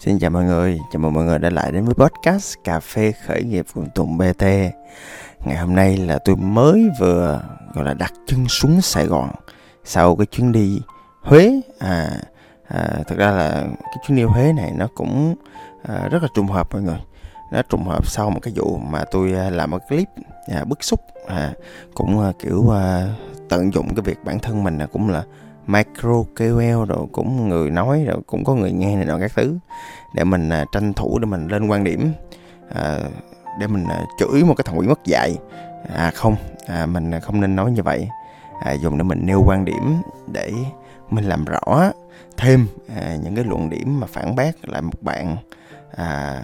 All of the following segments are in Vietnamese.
Xin chào mọi người, chào mừng mọi người đã lại đến với podcast Cà phê khởi nghiệp cùng Tùng BT Ngày hôm nay là tôi mới vừa gọi là đặt chân xuống Sài Gòn Sau cái chuyến đi Huế. À, à, Thực ra là cái chuyến đi Huế này nó cũng à, rất là trùng hợp mọi người. Nó trùng hợp sau một cái vụ mà tôi à, làm một clip à, bức xúc à, Cũng à, kiểu à, tận dụng cái việc bản thân mình là cũng là micro KOL rồi cũng người nói rồi cũng có người nghe này nọ các thứ. Để mình à, tranh thủ để mình lên quan điểm à, để mình à, chửi một cái thằng quỷ mất dạy. À không à, mình không nên nói như vậy. À, dùng để mình nêu quan điểm để mình làm rõ thêm à, những cái luận điểm mà phản bác lại một bạn à,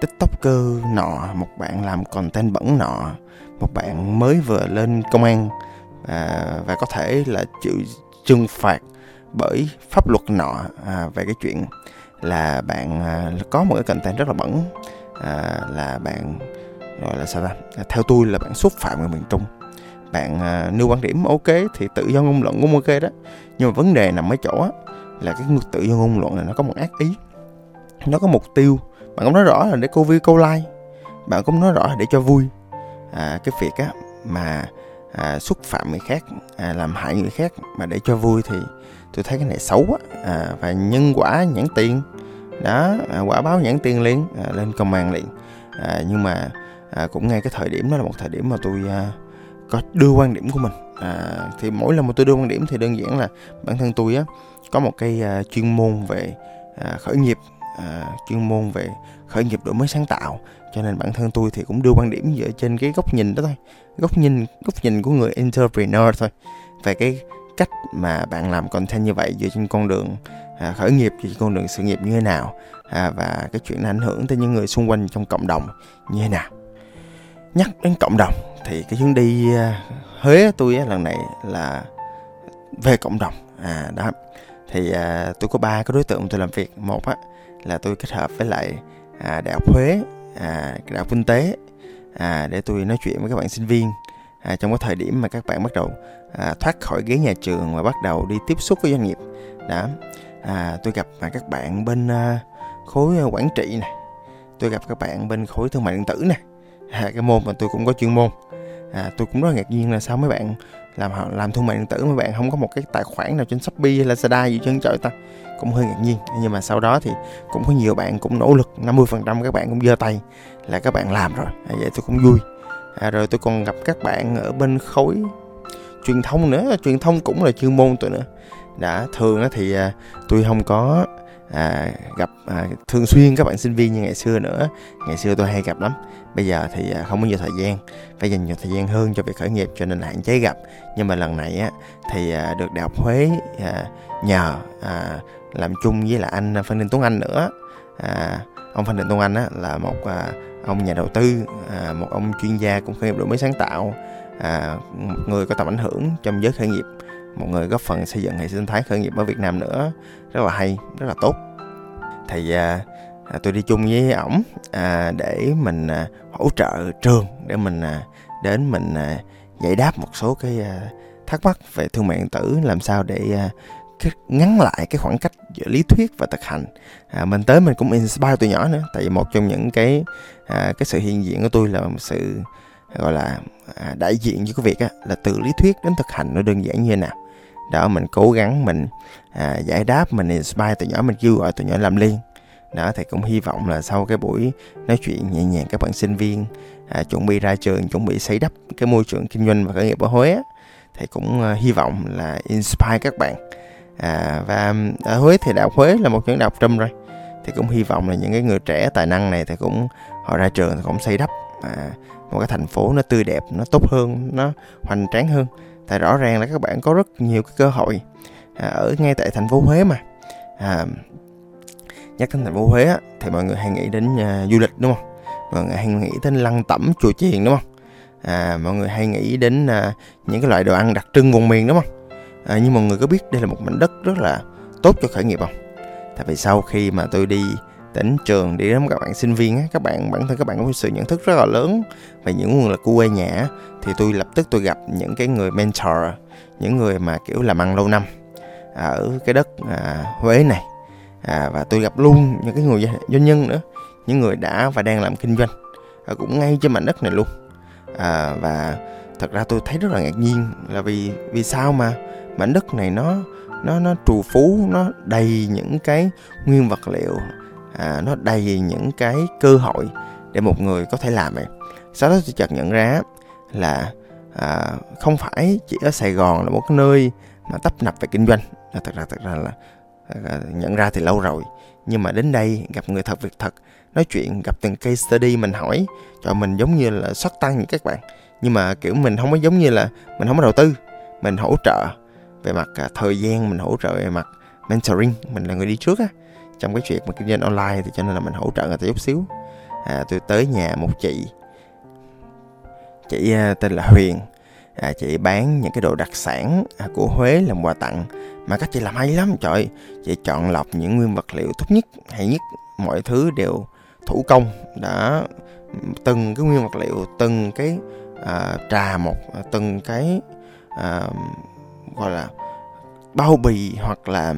tiktoker nọ một bạn làm content bẩn nọ một bạn mới vừa lên công an à, và có thể là chịu trừng phạt bởi pháp luật nọ à, về cái chuyện là bạn à, có một cái content rất là bẩn à, là bạn gọi là sao ta? À, theo tôi là bạn xúc phạm người miền trung. Bạn à, nêu quan điểm ok thì tự do ngôn luận cũng ok đó. Nhưng mà vấn đề nằm ở chỗ là cái tự do ngôn luận này nó có một ác ý. Nó có mục tiêu. Bạn cũng nói rõ là để câu view câu like. Bạn cũng nói rõ là để cho vui. À, cái việc á mà à, xúc phạm người khác à, làm hại người khác mà để cho vui thì tôi thấy cái này xấu á à, và nhân quả nhãn tiền. Đó à, quả báo nhãn tiền liền à, lên công an liền. À, nhưng mà à, cũng ngay cái thời điểm đó là một thời điểm mà tôi à, có đưa quan điểm của mình. À, thì mỗi lần mà tôi đưa quan điểm thì đơn giản là bản thân tôi á có một cái à, chuyên môn về à, khởi nghiệp. À, chuyên môn về khởi nghiệp đổi mới sáng tạo cho nên bản thân tôi thì cũng đưa quan điểm dựa trên cái góc nhìn đó thôi. Góc nhìn góc nhìn của người entrepreneur thôi. Về cái cách mà bạn làm content như vậy dựa trên con đường à, khởi nghiệp dựa trên con đường sự nghiệp như thế nào à, và cái chuyện ảnh hưởng tới những người xung quanh trong cộng đồng như thế nào. Nhắc đến cộng đồng thì cái chuyến đi à, Huế tôi á, lần này là về cộng đồng. À đó. Thì à, tôi có ba cái đối tượng tôi làm việc. Một á là tôi kết hợp với lại à, đại học Huế à, đại học kinh tế à, để tôi nói chuyện với các bạn sinh viên. À, trong cái thời điểm mà các bạn bắt đầu à, thoát khỏi ghế nhà trường và bắt đầu đi tiếp xúc với doanh nghiệp. Đó. À, tôi gặp mà các bạn bên à, khối à, quản trị này tôi gặp các bạn bên khối thương mại điện tử này à, cái môn mà tôi cũng có chuyên môn. À, tôi cũng rất ngạc nhiên là sao mấy bạn làm làm thương mại điện tử mà bạn không có một cái tài khoản nào trên shopee hay lazada gì chân trời ta cũng hơi ngạc nhiên. Nhưng mà sau đó thì cũng có nhiều bạn cũng nỗ lực 50% các bạn cũng giơ tay là các bạn làm rồi. À, vậy tôi cũng vui. À, rồi tôi còn gặp các bạn ở bên khối truyền thông nữa. Truyền thông cũng là chuyên môn tôi nữa. Đã thường thì à, tôi không có à, gặp à, thường xuyên các bạn sinh viên như ngày xưa nữa. Ngày xưa tôi hay gặp lắm. Bây giờ thì à, không có nhiều thời gian. Phải dành nhiều thời gian hơn cho việc khởi nghiệp cho nên là hạn chế gặp. Nhưng mà lần này á thì à, được đại học huế à, nhờ à, làm chung với là anh phan đình tuấn anh nữa. À, ông phan đình tuấn anh á là một à, ông nhà đầu tư à, một ông chuyên gia cũng khởi nghiệp đổi mới sáng tạo à, một người có tầm ảnh hưởng trong giới khởi nghiệp một người góp phần xây dựng hệ sinh thái khởi nghiệp ở Việt Nam nữa. Rất là hay rất là tốt. Thì à, à, tôi đi chung với ổng à, để mình à, hỗ trợ trường để mình à, đến mình à, giải đáp một số cái à, thắc mắc về thương mại điện tử làm sao để à, cái, ngắn lại cái khoảng cách giữa lý thuyết và thực hành. À, mình tới mình cũng inspire tụi nhỏ nữa tại vì một trong những cái à, cái sự hiện diện của tôi là một sự gọi là à, đại diện cho cái việc á, là từ lý thuyết đến thực hành nó đơn giản như thế nào. Đó mình cố gắng mình à, giải đáp mình inspire tụi nhỏ mình kêu gọi tụi nhỏ làm liên đó thì cũng hy vọng là sau cái buổi nói chuyện nhẹ nhàng các bạn sinh viên à, chuẩn bị ra trường chuẩn bị xây đắp cái môi trường kinh doanh và khởi nghiệp ở Huế thì cũng à, hy vọng là inspire các bạn. À, và ở Huế thì đại học Huế là một trường đại học trâm rồi thì cũng hy vọng là những cái người trẻ tài năng này thì cũng họ ra trường thì cũng xây đắp à, một cái thành phố nó tươi đẹp nó tốt hơn nó hoành tráng hơn. Tại rõ ràng là các bạn có rất nhiều cái cơ hội à, ở ngay tại thành phố Huế mà. À, nhắc đến thành phố Huế á, thì mọi người hay nghĩ đến uh, du lịch đúng không? Mọi người hay nghĩ đến lăng tẩm chùa chiền đúng không? À, mọi người hay nghĩ đến uh, những cái loại đồ ăn đặc trưng vùng miền đúng không? À, nhưng mọi người có biết đây là một mảnh đất rất là tốt cho khởi nghiệp không? Tại vì sau khi mà tôi đi tỉnh trường đi đến các bạn sinh viên á, các bạn bản thân các bạn có sự nhận thức rất là lớn về những nguồn lực của quê nhà thì tôi lập tức tôi gặp những cái người mentor những người mà kiểu làm ăn lâu năm ở cái đất à, Huế này. À, và tôi gặp luôn những cái người doanh nhân nữa những người đã và đang làm kinh doanh à, cũng ngay trên mảnh đất này luôn. À, và thật ra tôi thấy rất là ngạc nhiên là vì vì sao mà mảnh đất này nó nó nó trù phú nó đầy những cái nguyên vật liệu à, nó đầy những cái cơ hội để một người có thể làm vậy sau đó tôi chợt nhận ra là à, không phải chỉ ở Sài Gòn là một cái nơi mà tấp nập về kinh doanh. À, thật ra thật ra là à, à, nhận ra thì lâu rồi. Nhưng mà đến đây gặp người thật việc thật nói chuyện gặp từng case study mình hỏi cho mình giống như là xuất tăng những các bạn. Nhưng mà kiểu mình không có giống như là mình không có đầu tư. Mình hỗ trợ về mặt à, thời gian mình hỗ trợ về mặt mentoring. Mình là người đi trước á trong cái chuyện mà kinh doanh online thì cho nên là mình hỗ trợ người ta chút xíu. À, tôi tới nhà một chị. Chị à, tên là Huyền. À, chị bán những cái đồ đặc sản à, của Huế làm quà tặng mà các chị làm hay lắm trời chị chọn lọc những nguyên vật liệu tốt nhất hay nhất mọi thứ đều thủ công. Đã từng cái nguyên vật liệu từng cái à, trà một à, từng cái à, gọi là bao bì hoặc là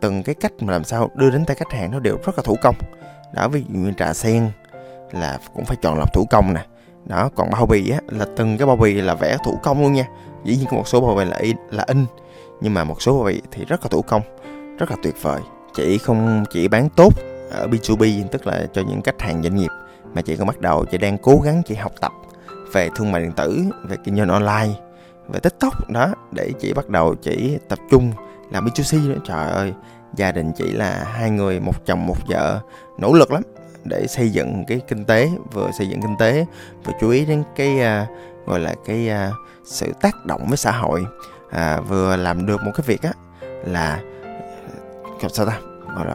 từng cái cách mà làm sao đưa đến tay khách hàng nó đều rất là thủ công. Đó ví dụ như trà sen là cũng phải chọn lọc thủ công nè. Đó còn bao bì á là từng cái bao bì là vẽ thủ công luôn nha. Dĩ nhiên có một số bao bì là in, là in nhưng mà một số bao bì thì rất là thủ công rất là tuyệt vời. Chị không chỉ bán tốt ở B2B tức là cho những khách hàng doanh nghiệp mà chị còn bắt đầu chị đang cố gắng chị học tập về thương mại điện tử về kinh doanh online về tiktok đó để chị bắt đầu chỉ tập trung làm B2C nữa trời ơi gia đình chỉ là hai người một chồng một vợ. Nỗ lực lắm để xây dựng cái kinh tế vừa xây dựng kinh tế vừa chú ý đến cái uh, gọi là cái uh, sự tác động với xã hội. Uh, vừa làm được một cái việc á là sao ta? Gọi là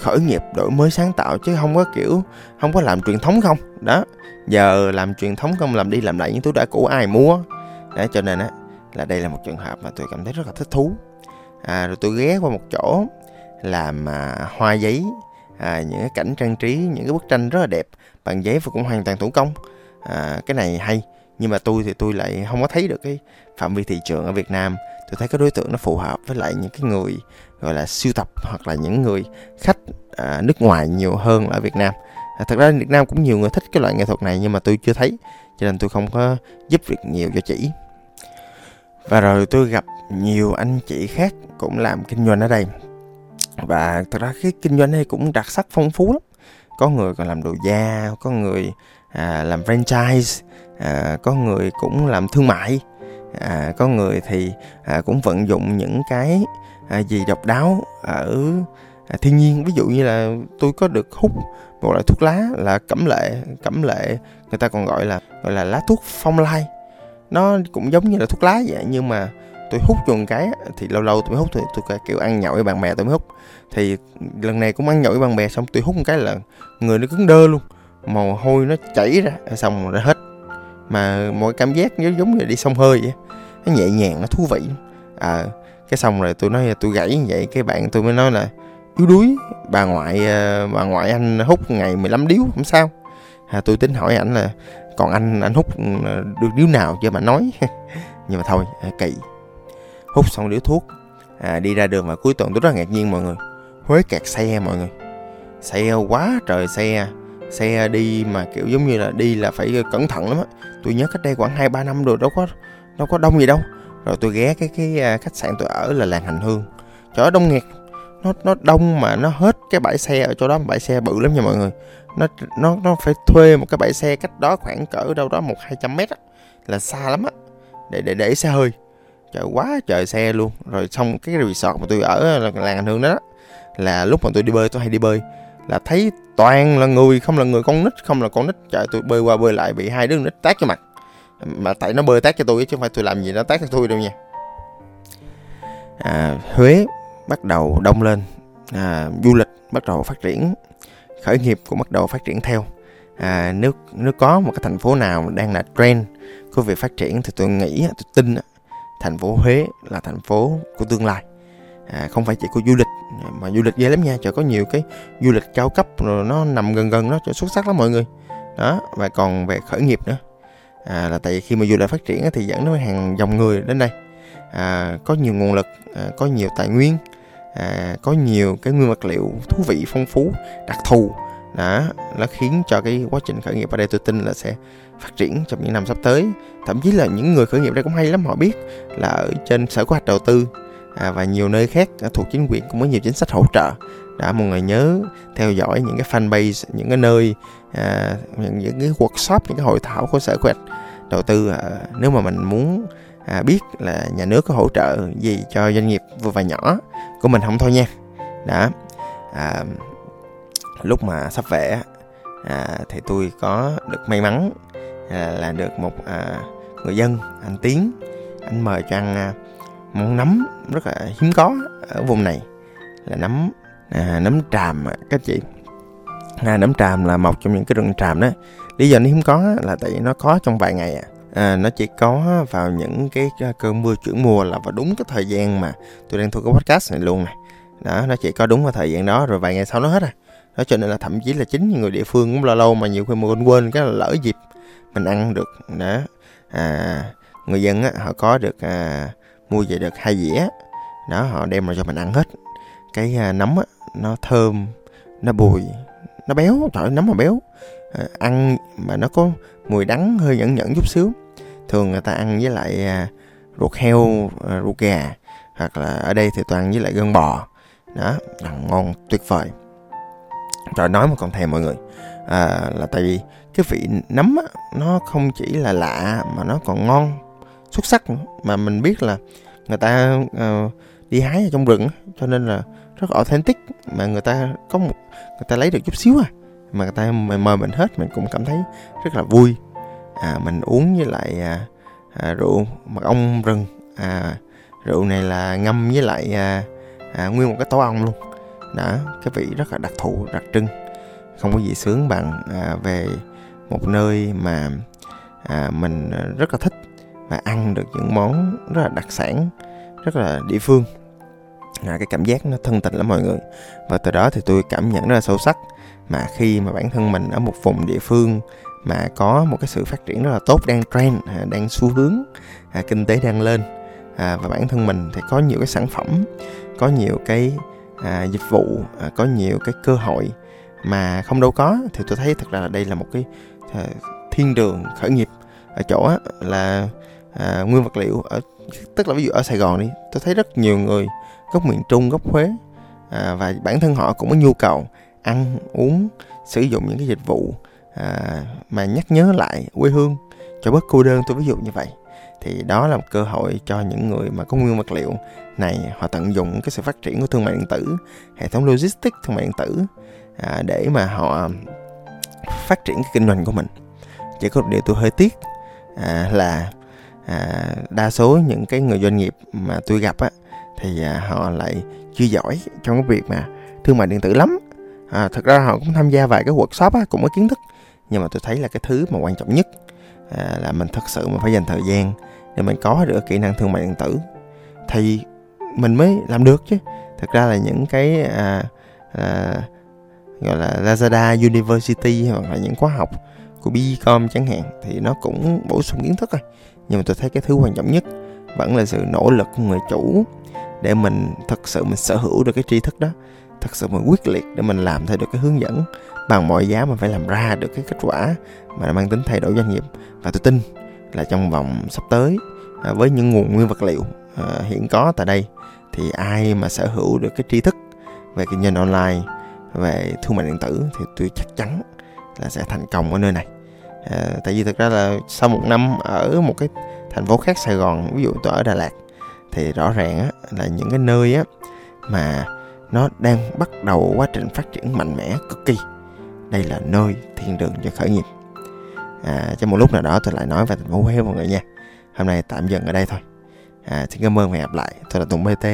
khởi nghiệp đổi mới sáng tạo chứ không có kiểu không có làm truyền thống không? Đó giờ làm truyền thống không làm đi làm lại những thứ đã cũ ai mua? Đấy cho nên á là đây là một trường hợp mà tôi cảm thấy rất là thích thú à, rồi tôi ghé qua một chỗ làm à, hoa giấy. À, những cái cảnh trang trí những cái bức tranh rất là đẹp. Bằng giấy và cũng hoàn toàn thủ công. À, cái này hay nhưng mà tôi thì tôi lại không có thấy được cái phạm vi thị trường ở Việt Nam. Tôi thấy cái đối tượng nó phù hợp với lại những cái người gọi là siêu tập hoặc là những người khách à, nước ngoài nhiều hơn ở Việt Nam. À, thật ra Việt Nam cũng nhiều người thích cái loại nghệ thuật này nhưng mà tôi chưa thấy cho nên tôi không có giúp việc nhiều cho chị. Và rồi tôi gặp nhiều anh chị khác cũng làm kinh doanh ở đây. Và thật ra cái kinh doanh này cũng đặc sắc phong phú lắm. Có người còn làm đồ da có người à, làm franchise à, có người cũng làm thương mại à, có người thì à, cũng vận dụng những cái à, gì độc đáo ở à, thiên nhiên. Ví dụ như là tôi có được hút một loại thuốc lá là cẩm lệ cẩm lệ người ta còn gọi là gọi là lá thuốc phong lai. Nó cũng giống như là thuốc lá vậy nhưng mà tôi hút cho một cái thì lâu lâu tôi mới hút thì tôi kiểu ăn nhậu với bạn bè tôi mới hút. Thì lần này cũng ăn nhậu với bạn bè xong tôi hút một cái là người nó cứng đơ luôn mồ hôi nó chảy ra xong rồi hết. Mà mọi cảm giác nó giống như đi sông hơi vậy nó nhẹ nhàng nó thú vị. À cái xong rồi tôi nói tôi gãy như vậy cái bạn tôi mới nói là yếu đuối bà ngoại ờ, bà ngoại anh hút ngày 15 điếu không sao. À, tôi tính hỏi ảnh là còn anh anh hút ờ, được điếu nào cho mà nói? Nhưng mà thôi à, kỳ hút xong điếu thuốc. À, đi ra đường và cuối tuần tôi rất là ngạc nhiên mọi người. Huế kẹt xe mọi người. Xe quá trời xe. Xe đi mà kiểu giống như là đi là phải cẩn thận lắm á. Tôi nhớ cách đây khoảng hai ba năm rồi đâu có đâu có đông gì đâu. Rồi tôi ghé cái cái à, khách sạn tôi ở là làng hành hương. Chỗ đông nghẹt. Nó nó đông mà nó hết cái bãi xe ở chỗ đó bãi xe bự lắm nha mọi người. Nó nó nó phải thuê một cái bãi xe cách đó khoảng cỡ đâu đó một hai trăm mét á. Là xa lắm á. Để để để xe hơi trời quá trời xe luôn. Rồi xong cái resort mà tôi ở là làng anh hương đó là lúc mà tôi đi bơi tôi hay đi bơi. Là thấy toàn là người không là người con nít không là con nít. Trời tôi bơi qua bơi lại bị hai đứa nít tát cho mặt. Mà tại nó bơi tát cho tôi chứ không phải tôi làm gì nó tát cho tôi đâu nha. À, Huế bắt đầu đông lên. À, du lịch bắt đầu phát triển. Khởi nghiệp cũng bắt đầu phát triển theo. À, nếu nếu có một cái thành phố nào đang là trend của việc phát triển thì tôi nghĩ tôi tin thành phố Huế là thành phố của tương lai. À, không phải chỉ của du lịch mà du lịch ghê lắm nha. Trời có nhiều cái du lịch cao cấp rồi nó nằm gần gần nó xuất sắc lắm mọi người. Đó và còn về khởi nghiệp nữa. À, là tại vì khi mà du lịch phát triển thì dẫn đến hàng dòng người đến đây. À, có nhiều nguồn lực à, có nhiều tài nguyên à, có nhiều cái nguyên vật liệu thú vị phong phú đặc thù đó nó khiến cho cái quá trình khởi nghiệp ở đây tôi tin là sẽ phát triển trong những năm sắp tới. Thậm chí là những người khởi nghiệp đây cũng hay lắm họ biết là ở trên sở kế hoạch đầu tư à, và nhiều nơi khác thuộc chính quyền cũng có nhiều chính sách hỗ trợ. Đã mọi người nhớ theo dõi những cái fanpage những cái nơi à, những, những cái workshop những cái hội thảo của sở kế hoạch đầu tư à, nếu mà mình muốn à, biết là nhà nước có hỗ trợ gì cho doanh nghiệp vừa và nhỏ của mình không thôi nha. Đó à, lúc mà sắp vẽ à, thì tôi có được may mắn à, là được một à, người dân anh tiến anh mời cho ăn à, món nấm rất là hiếm có ở vùng này là nấm à, nấm tràm các chị. À, nấm tràm là một trong những cái rừng tràm đó. Lý do nó hiếm có là tại vì nó có trong vài ngày à. à nó chỉ có vào những cái à, cơn mưa chuyển mùa là vào đúng cái thời gian mà tôi đang thu cái podcast này luôn này. Đó nó chỉ có đúng vào thời gian đó rồi vài ngày sau nó hết à đó cho nên là thậm chí là chính những người địa phương cũng lâu lâu mà nhiều khi mà quên quên cái là lỡ dịp mình ăn được đó. À, người dân á, họ có được à, mua về được hai dĩa đó họ đem ra cho mình ăn hết. Cái à, nấm á, nó thơm nó bùi nó béo trời nấm mà béo. À, ăn mà nó có mùi đắng hơi nhẫn nhẫn chút xíu. Thường người ta ăn với lại à, ruột heo à, ruột gà hoặc là ở đây thì toàn với lại gân bò đó ngon tuyệt vời trời nói mà còn thèm mọi người. À, là tại vì cái vị nấm á, nó không chỉ là lạ mà nó còn ngon xuất sắc nữa. mà mình biết là người ta uh, đi hái ở trong rừng cho nên là rất authentic. Mà người ta có một người ta lấy được chút xíu à mà người ta mời mình hết mình cũng cảm thấy rất là vui. À, mình uống với lại à, à, rượu mật ong rừng. À, rượu này là ngâm với lại à, à, nguyên một cái tổ ong luôn đó cái vị rất là đặc thù đặc trưng. Không có gì sướng bằng à, về một nơi mà à, mình rất là thích và ăn được những món rất là đặc sản rất là địa phương. À, cái cảm giác nó thân tình lắm mọi người. Và từ đó thì tôi cảm nhận rất là sâu sắc mà khi mà bản thân mình ở một vùng địa phương mà có một cái sự phát triển rất là tốt đang trend à, đang xu hướng à, kinh tế đang lên à, và bản thân mình thì có nhiều cái sản phẩm có nhiều cái à, dịch vụ à, có nhiều cái cơ hội mà không đâu có thì tôi thấy thật ra là đây là một cái à, thiên đường khởi nghiệp ở chỗ á, là à, nguyên vật liệu ở tức là ví dụ ở Sài Gòn đi tôi thấy rất nhiều người gốc miền Trung gốc Huế à, và bản thân họ cũng có nhu cầu ăn uống sử dụng những cái dịch vụ à, mà nhắc nhớ lại quê hương cho bớt cô đơn. Tôi ví dụ như vậy thì đó là một cơ hội cho những người mà có nguyên vật liệu này họ tận dụng cái sự phát triển của thương mại điện tử hệ thống logistics thương mại điện tử à, để mà họ phát triển cái kinh doanh của mình. Chỉ có một điều tôi hơi tiếc à, là à, đa số những cái người doanh nghiệp mà tôi gặp á thì à, họ lại chưa giỏi trong cái việc mà thương mại điện tử lắm. À, thật ra họ cũng tham gia vài cái workshop á, cũng có kiến thức nhưng mà tôi thấy là cái thứ mà quan trọng nhất à, là mình thật sự mà phải dành thời gian để mình có được kỹ năng thương mại điện tử. Thì mình mới làm được chứ. Thật ra là những cái à, à, gọi là Lazada University hoặc là những khóa học của Bicom chẳng hạn thì nó cũng bổ sung kiến thức rồi. Nhưng mà tôi thấy cái thứ quan trọng nhất vẫn là sự nỗ lực của người chủ để mình thật sự mình sở hữu được cái tri thức đó thật sự mình quyết liệt để mình làm theo được cái hướng dẫn bằng mọi giá mà phải làm ra được cái kết quả mà mang tính thay đổi doanh nghiệp. Và tôi tin là trong vòng sắp tới à, với những nguồn nguyên vật liệu à, hiện có tại đây thì ai mà sở hữu được cái tri thức về kinh doanh online về thương mại điện tử thì tôi chắc chắn là sẽ thành công ở nơi này. À, tại vì thực ra là sau một năm ở một cái thành phố khác Sài Gòn ví dụ tôi ở Đà Lạt thì rõ ràng á, là những cái nơi á mà nó đang bắt đầu quá trình phát triển mạnh mẽ cực kỳ. Đây là nơi thiên đường cho khởi nghiệp. À, trong một lúc nào đó tôi lại nói về thành phố Huế mọi người nha. Hôm nay tạm dừng ở đây thôi. À, xin cảm ơn và hẹn gặp lại. Tôi là Tùng BT